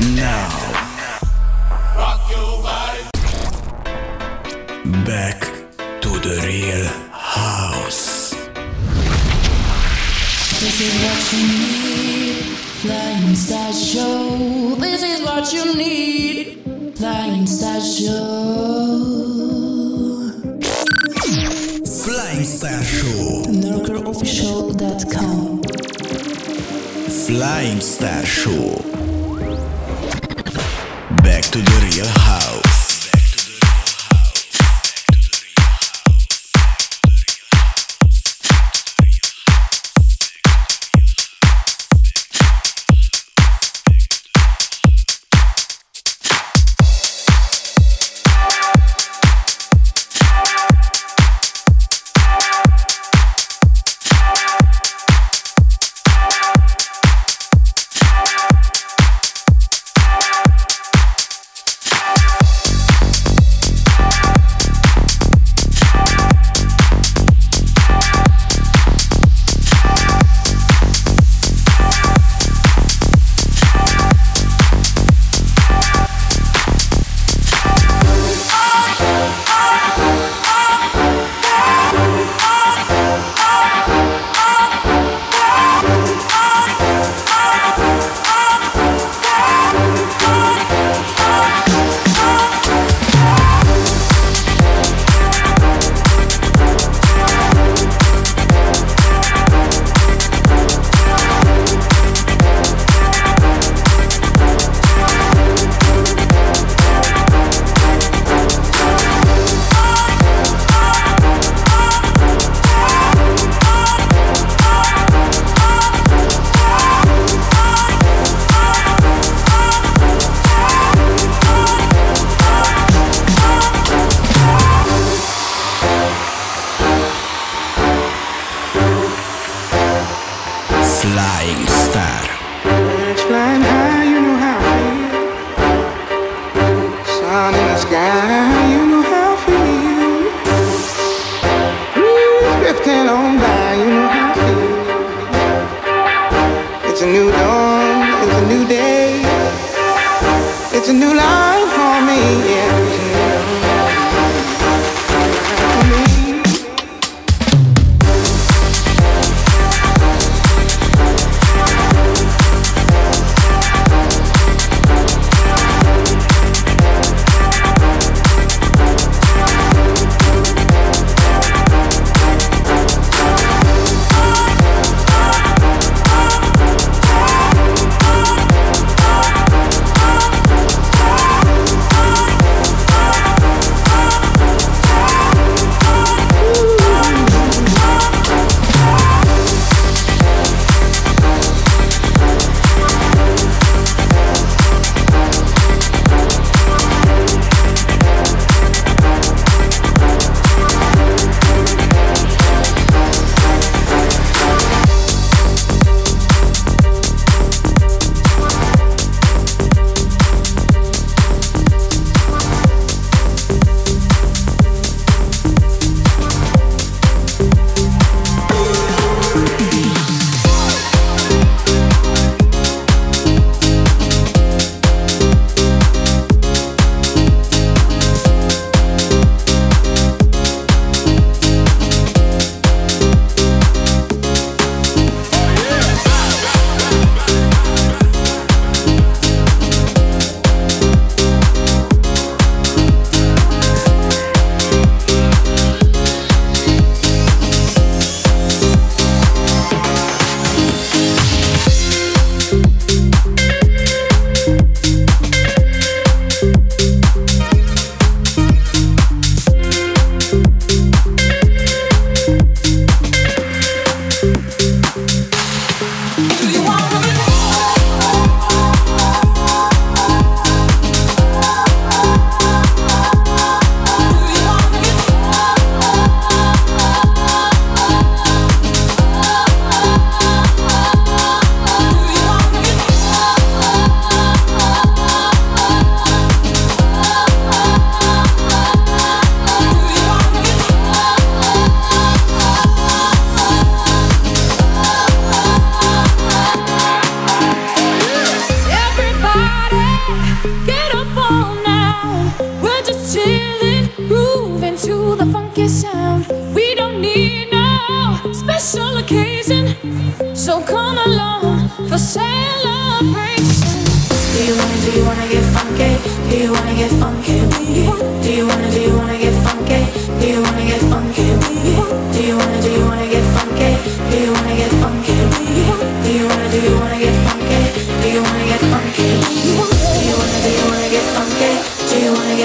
now. Back to the real house. This is what you need. Flying Star Show. This is what you need. Flying Star Show. Flying Star Show. NorkerOfficial.com. Flying Star Show to the real house.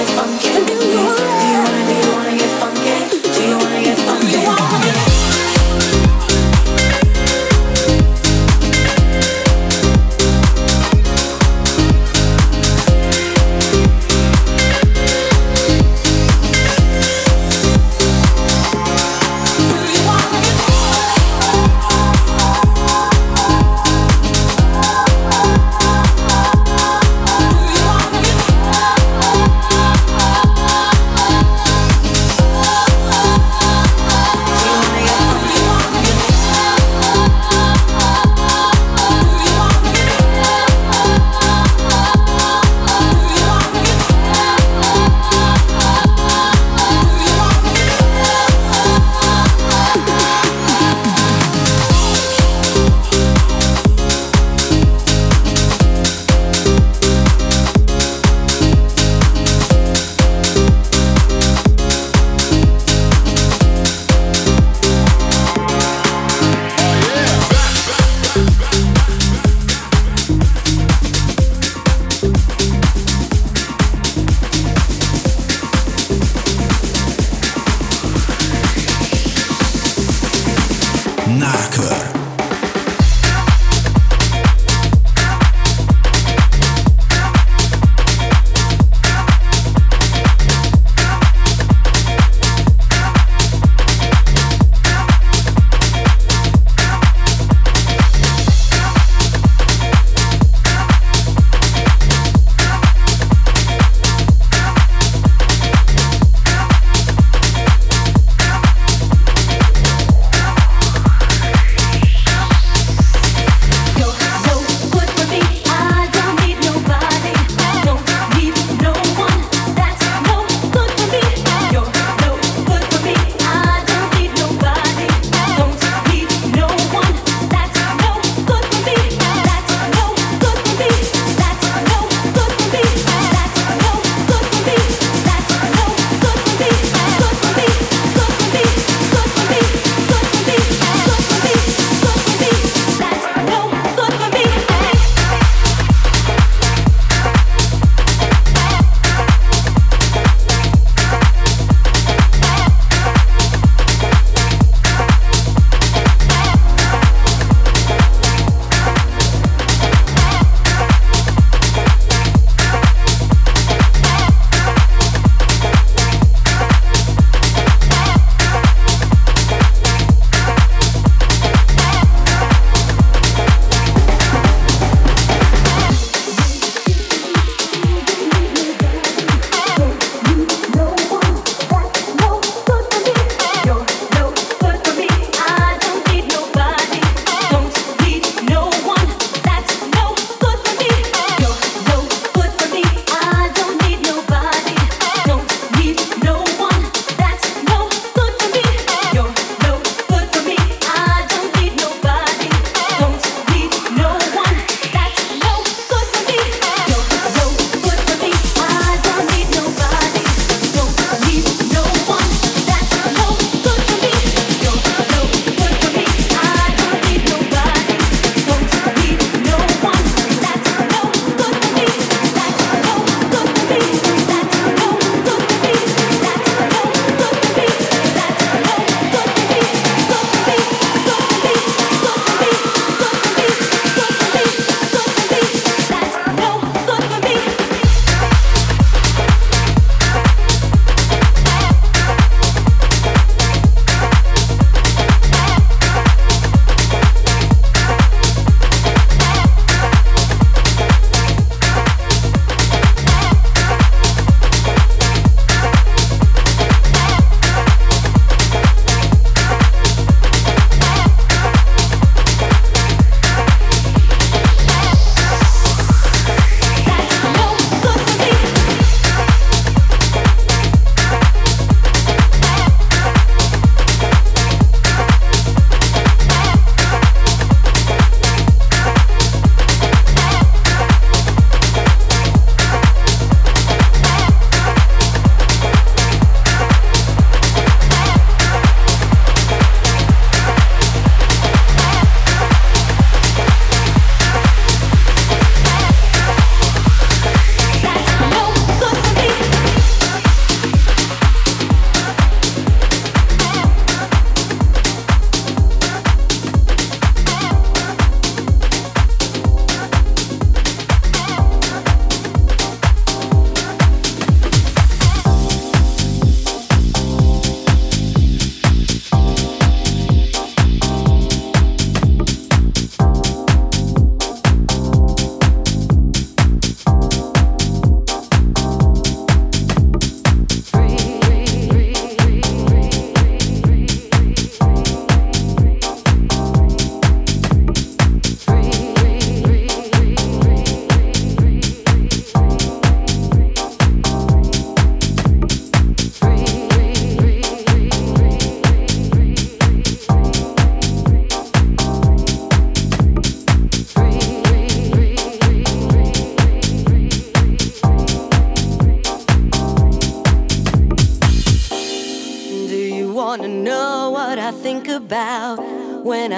Funky?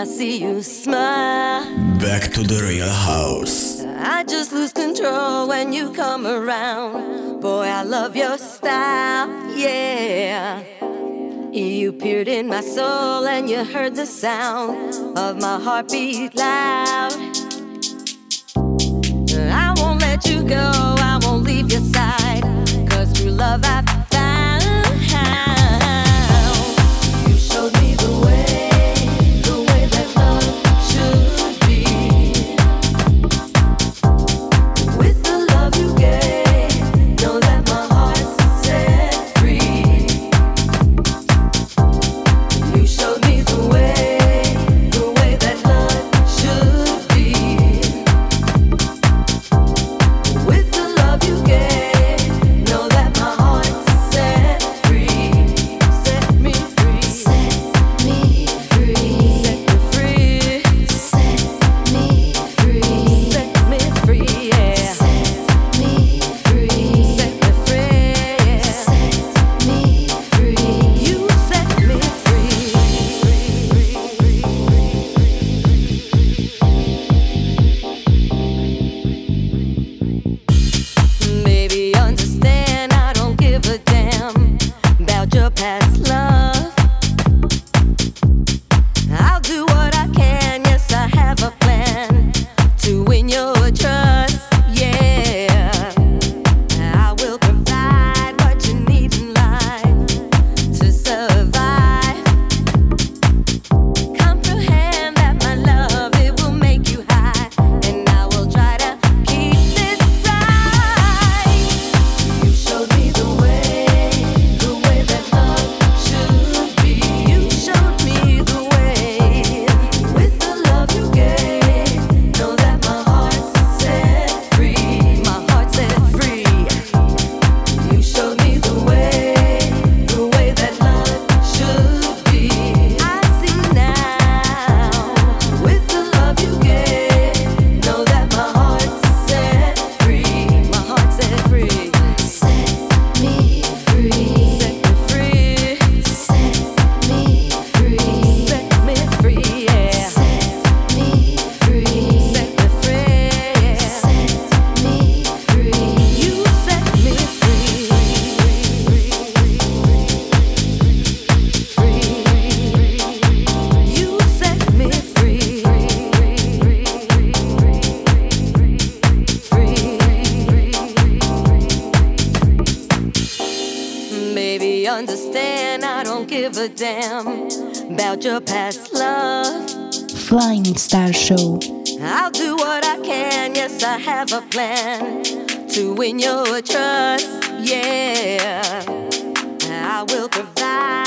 I see you smile. Back to the real house. I just lose control when you come around. Boy, I love your style, yeah. You peered in my soul and you heard the sound of my heartbeat loud. I won't let you go, I won't leave your side. Cause through love I've should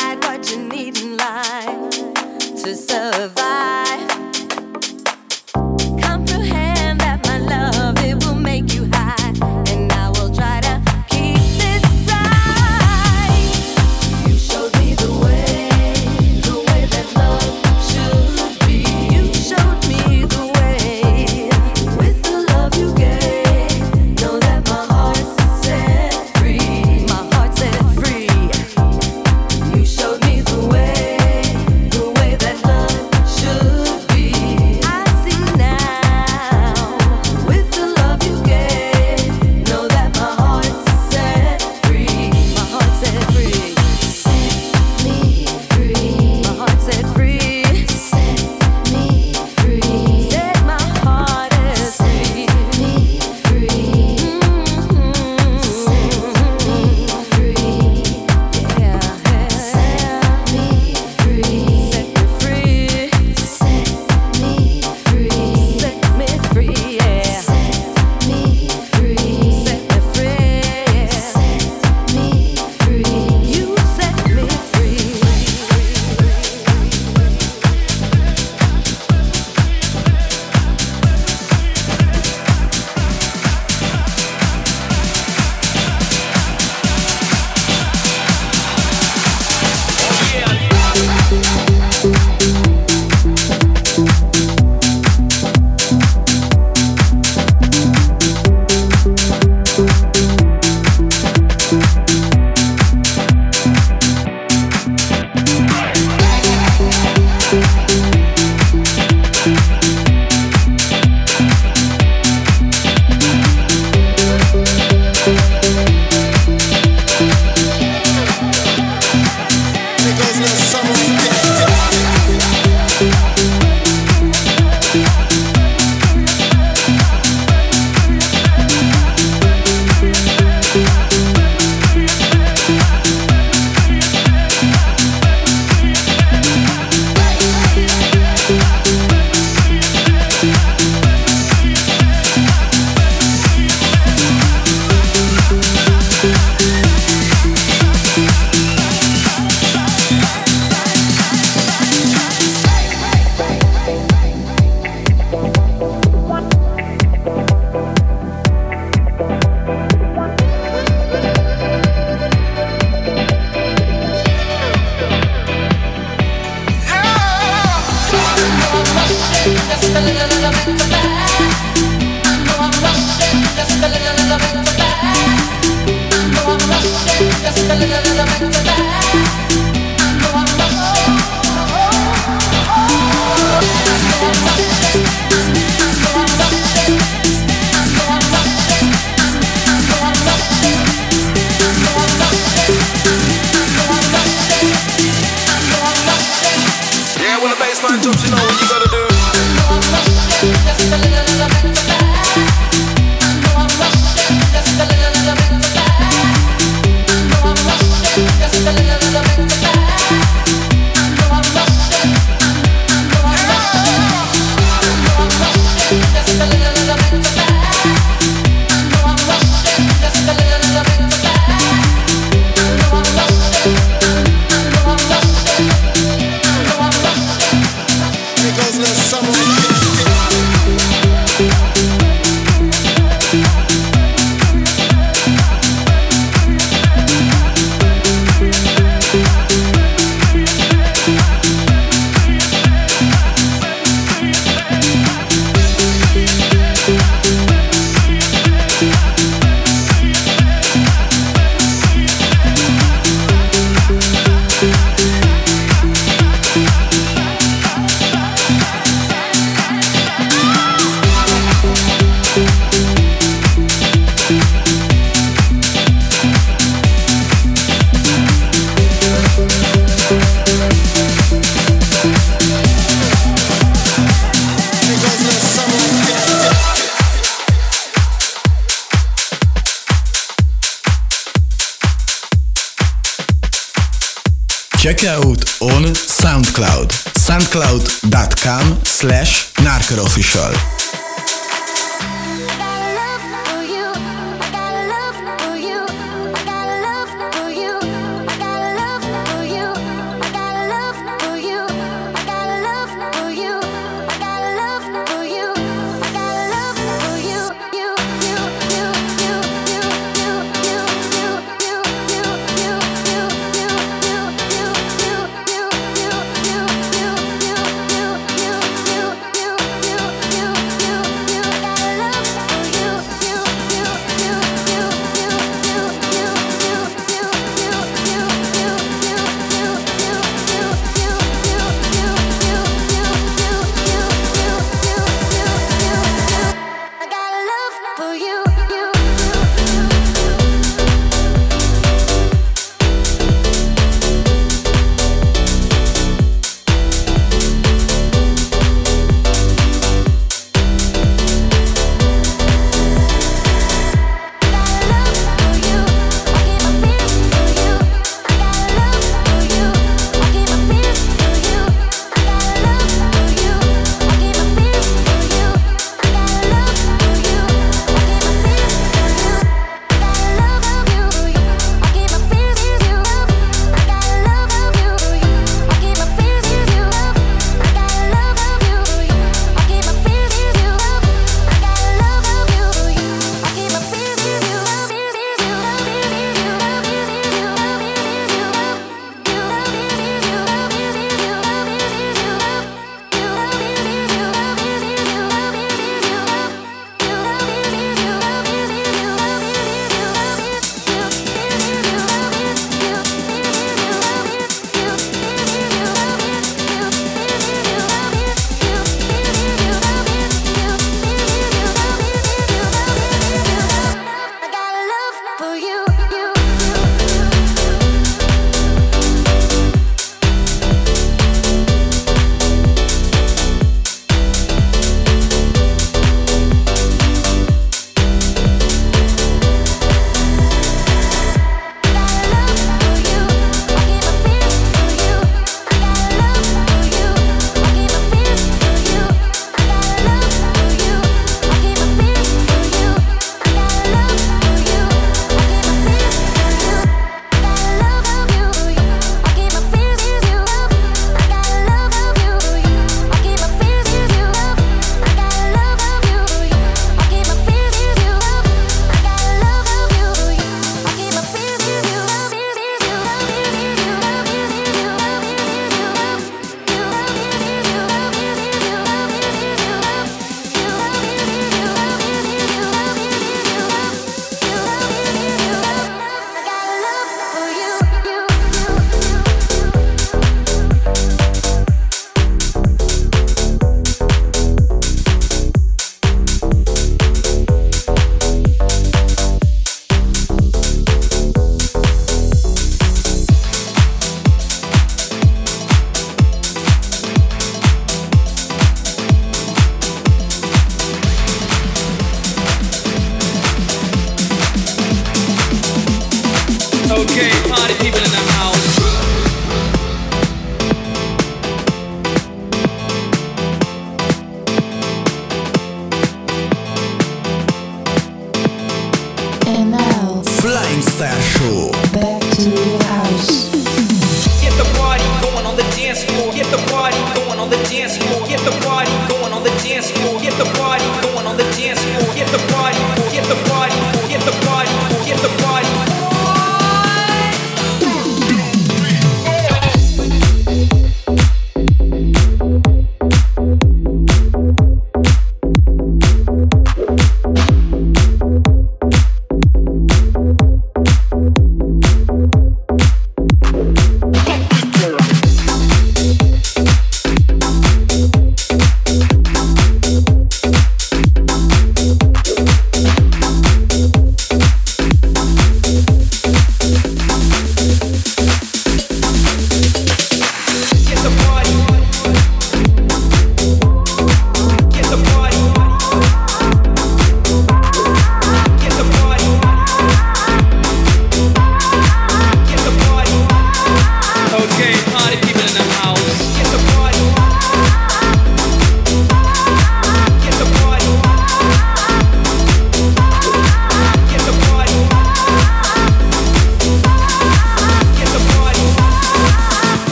norkerofficial.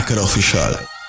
Slash norkerofficial.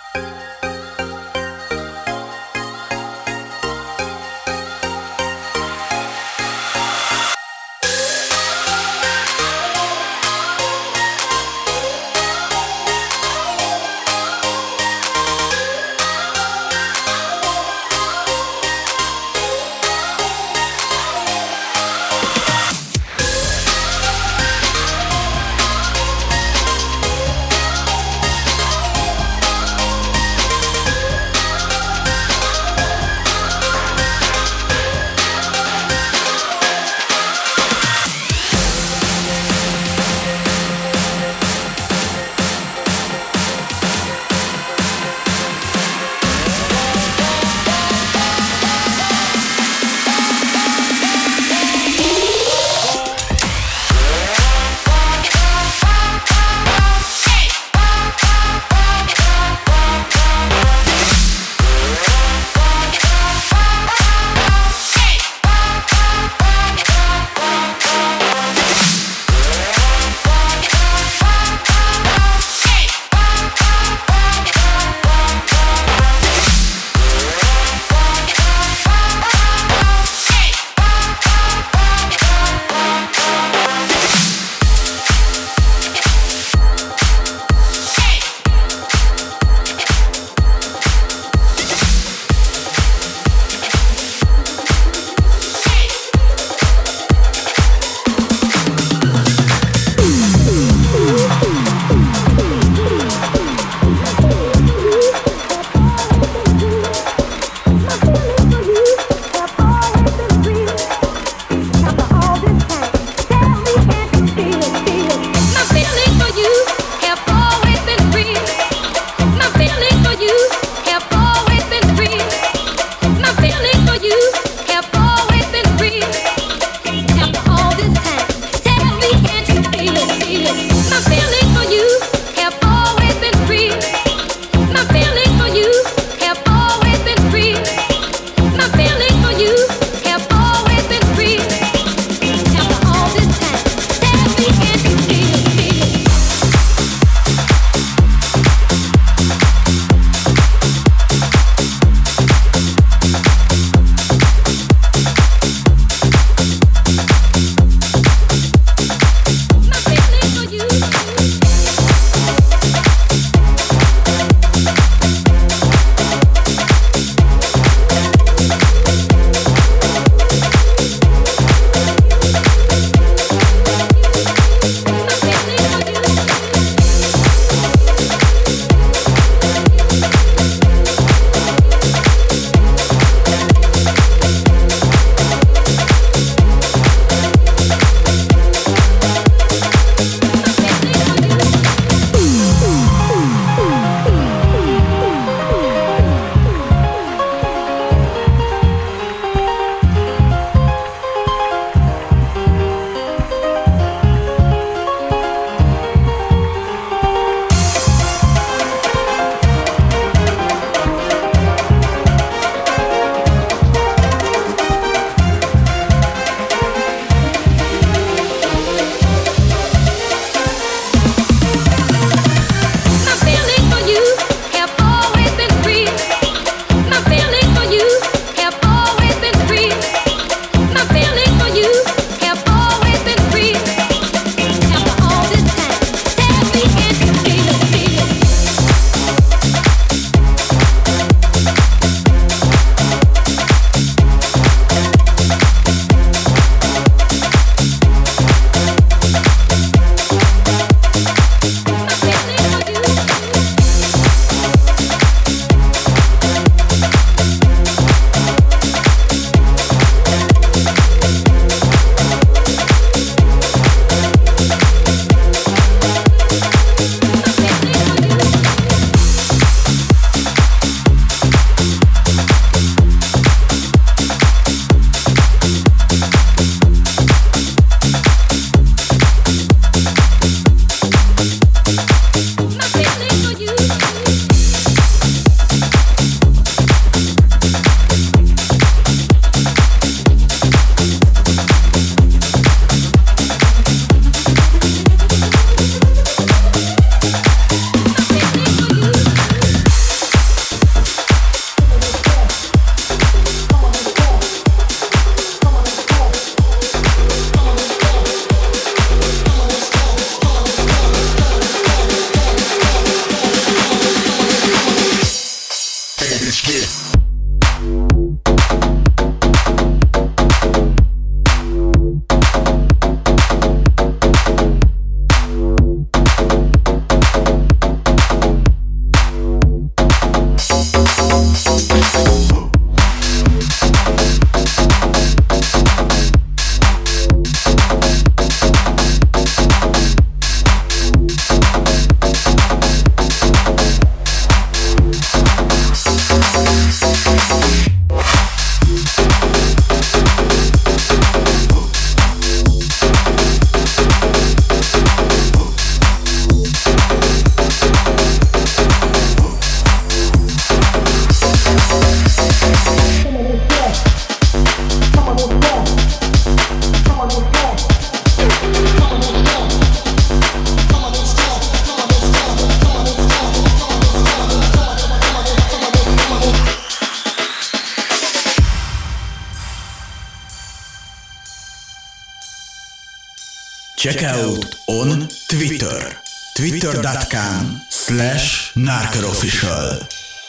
Check out on Twitter. Twitter.com slash Narkerofficial.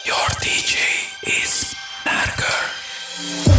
Your DJ is Narker.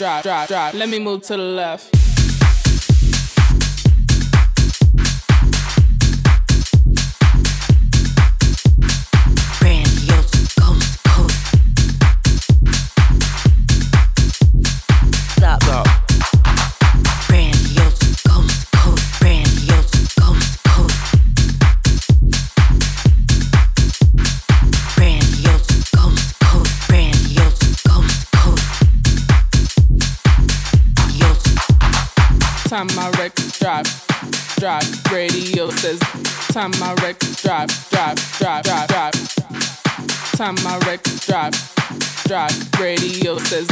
Let me move to the left. Time my records drive, drive, drive, drive, drop. Time my records drive, drive. Radio says,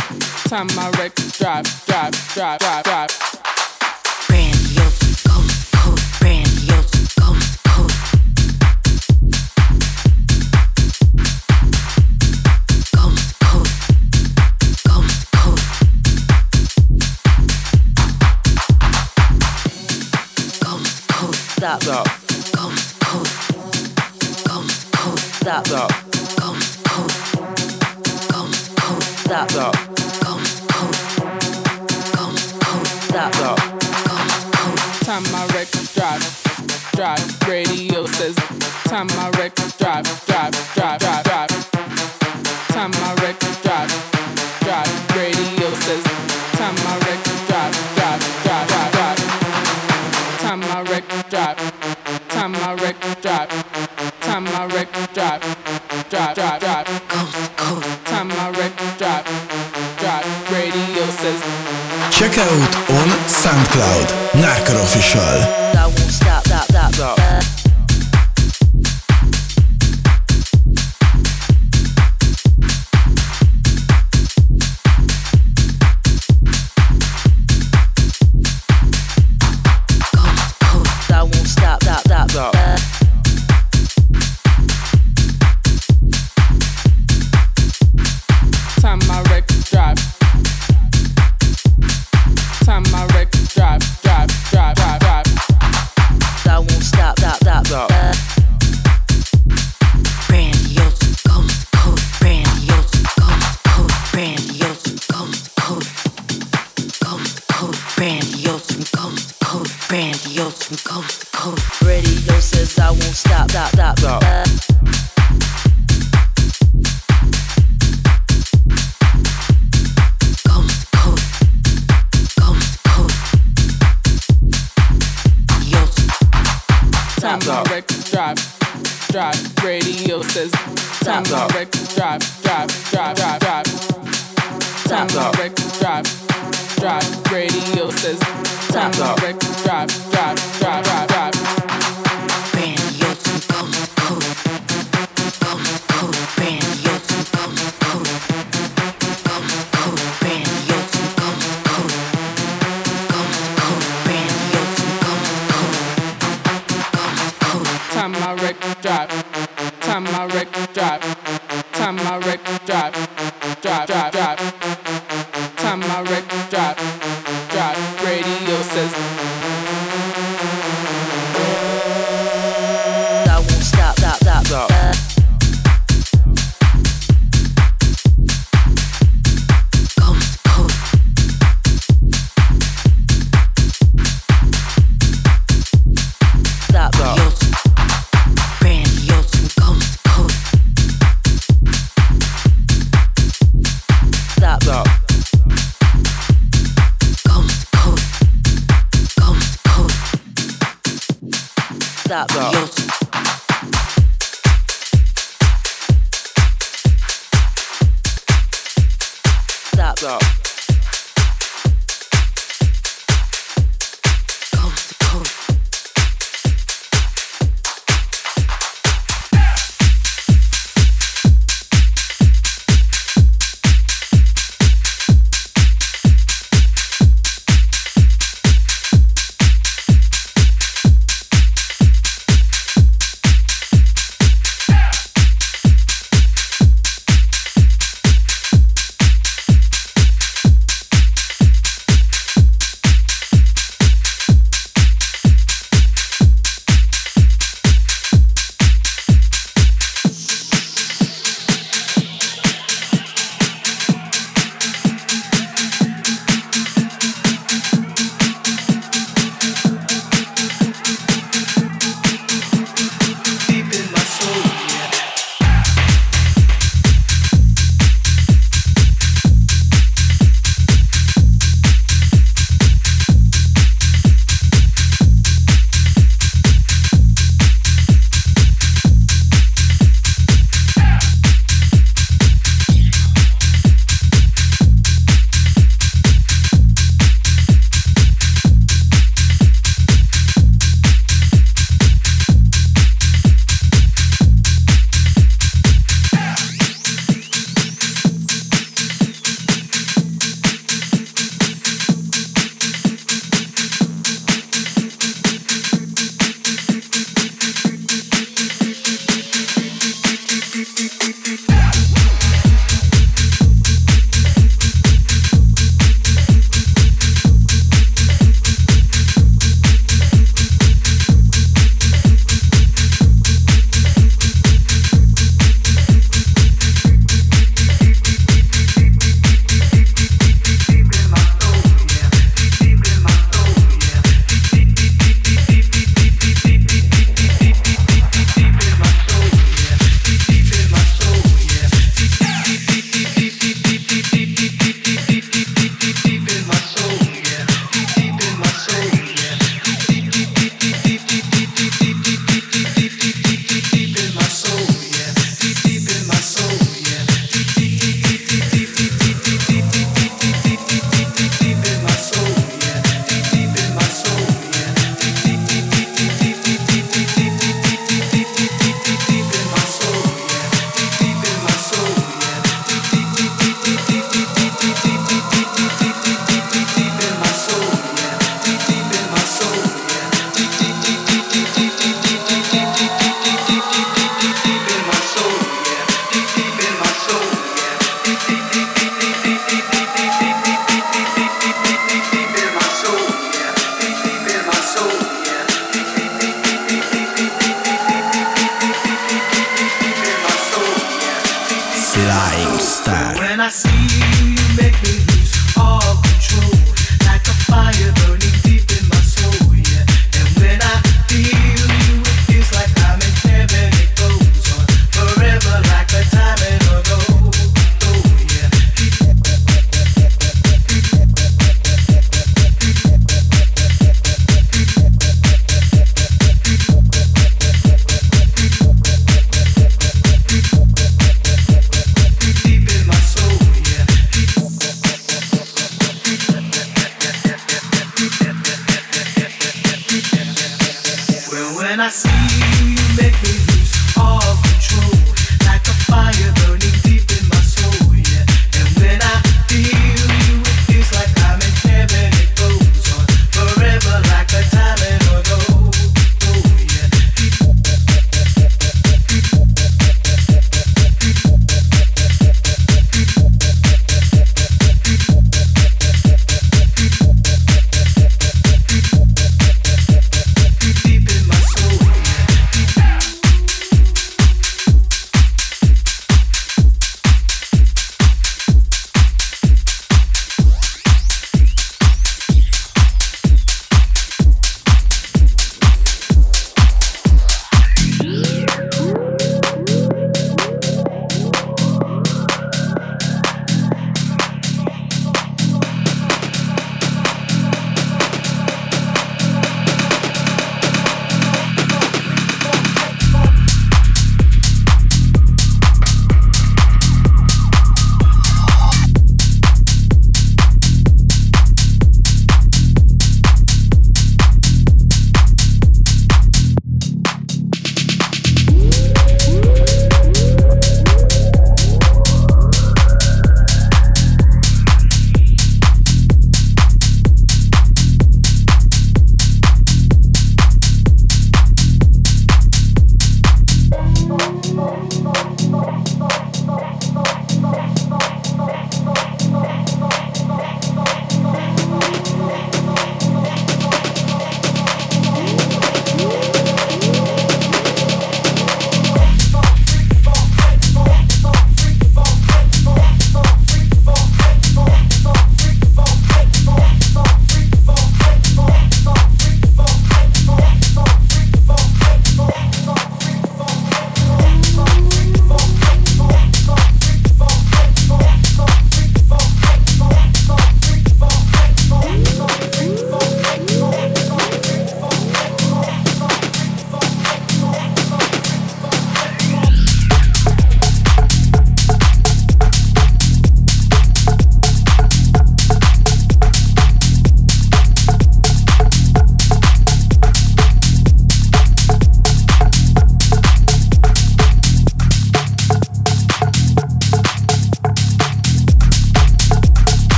time my records drop, drop, drop, drop, drop. Coast, stop. Stop. Stop. Stop. Coast, coast. Coast, coast. Stop. Stop. Coast, coast. Coast, coast. Stop. Stop. Coast, coast. Time my records drop, drop. Radio says, time my records drop, drop, drop, drop, drop. Time my records drop, drop. Radio says, Check out on SoundCloud. Narker Official. Time wreck, drop, drop, Radio says time wreck, drop, drop, drop, drop. drive. Time wreck, drop, drive. Radio says time wreck, drop, drop.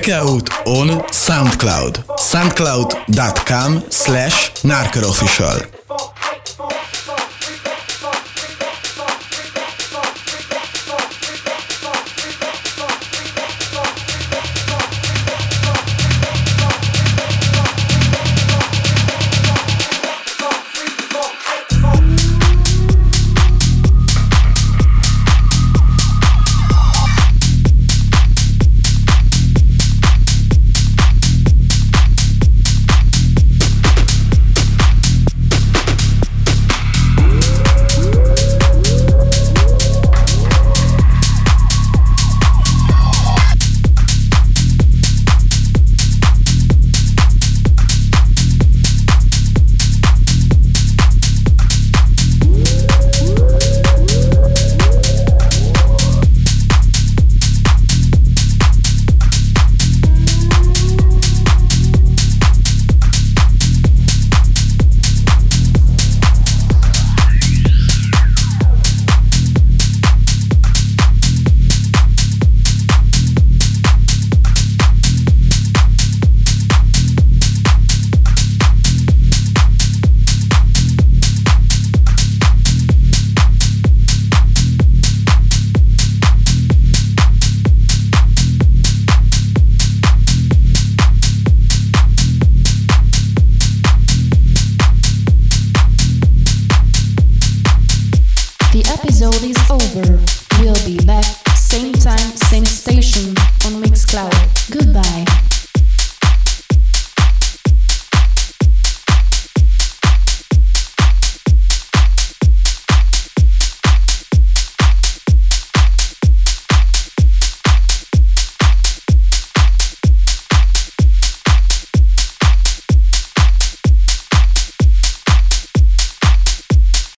Check out on SoundCloud. soundcloud.com slash narkerofficial.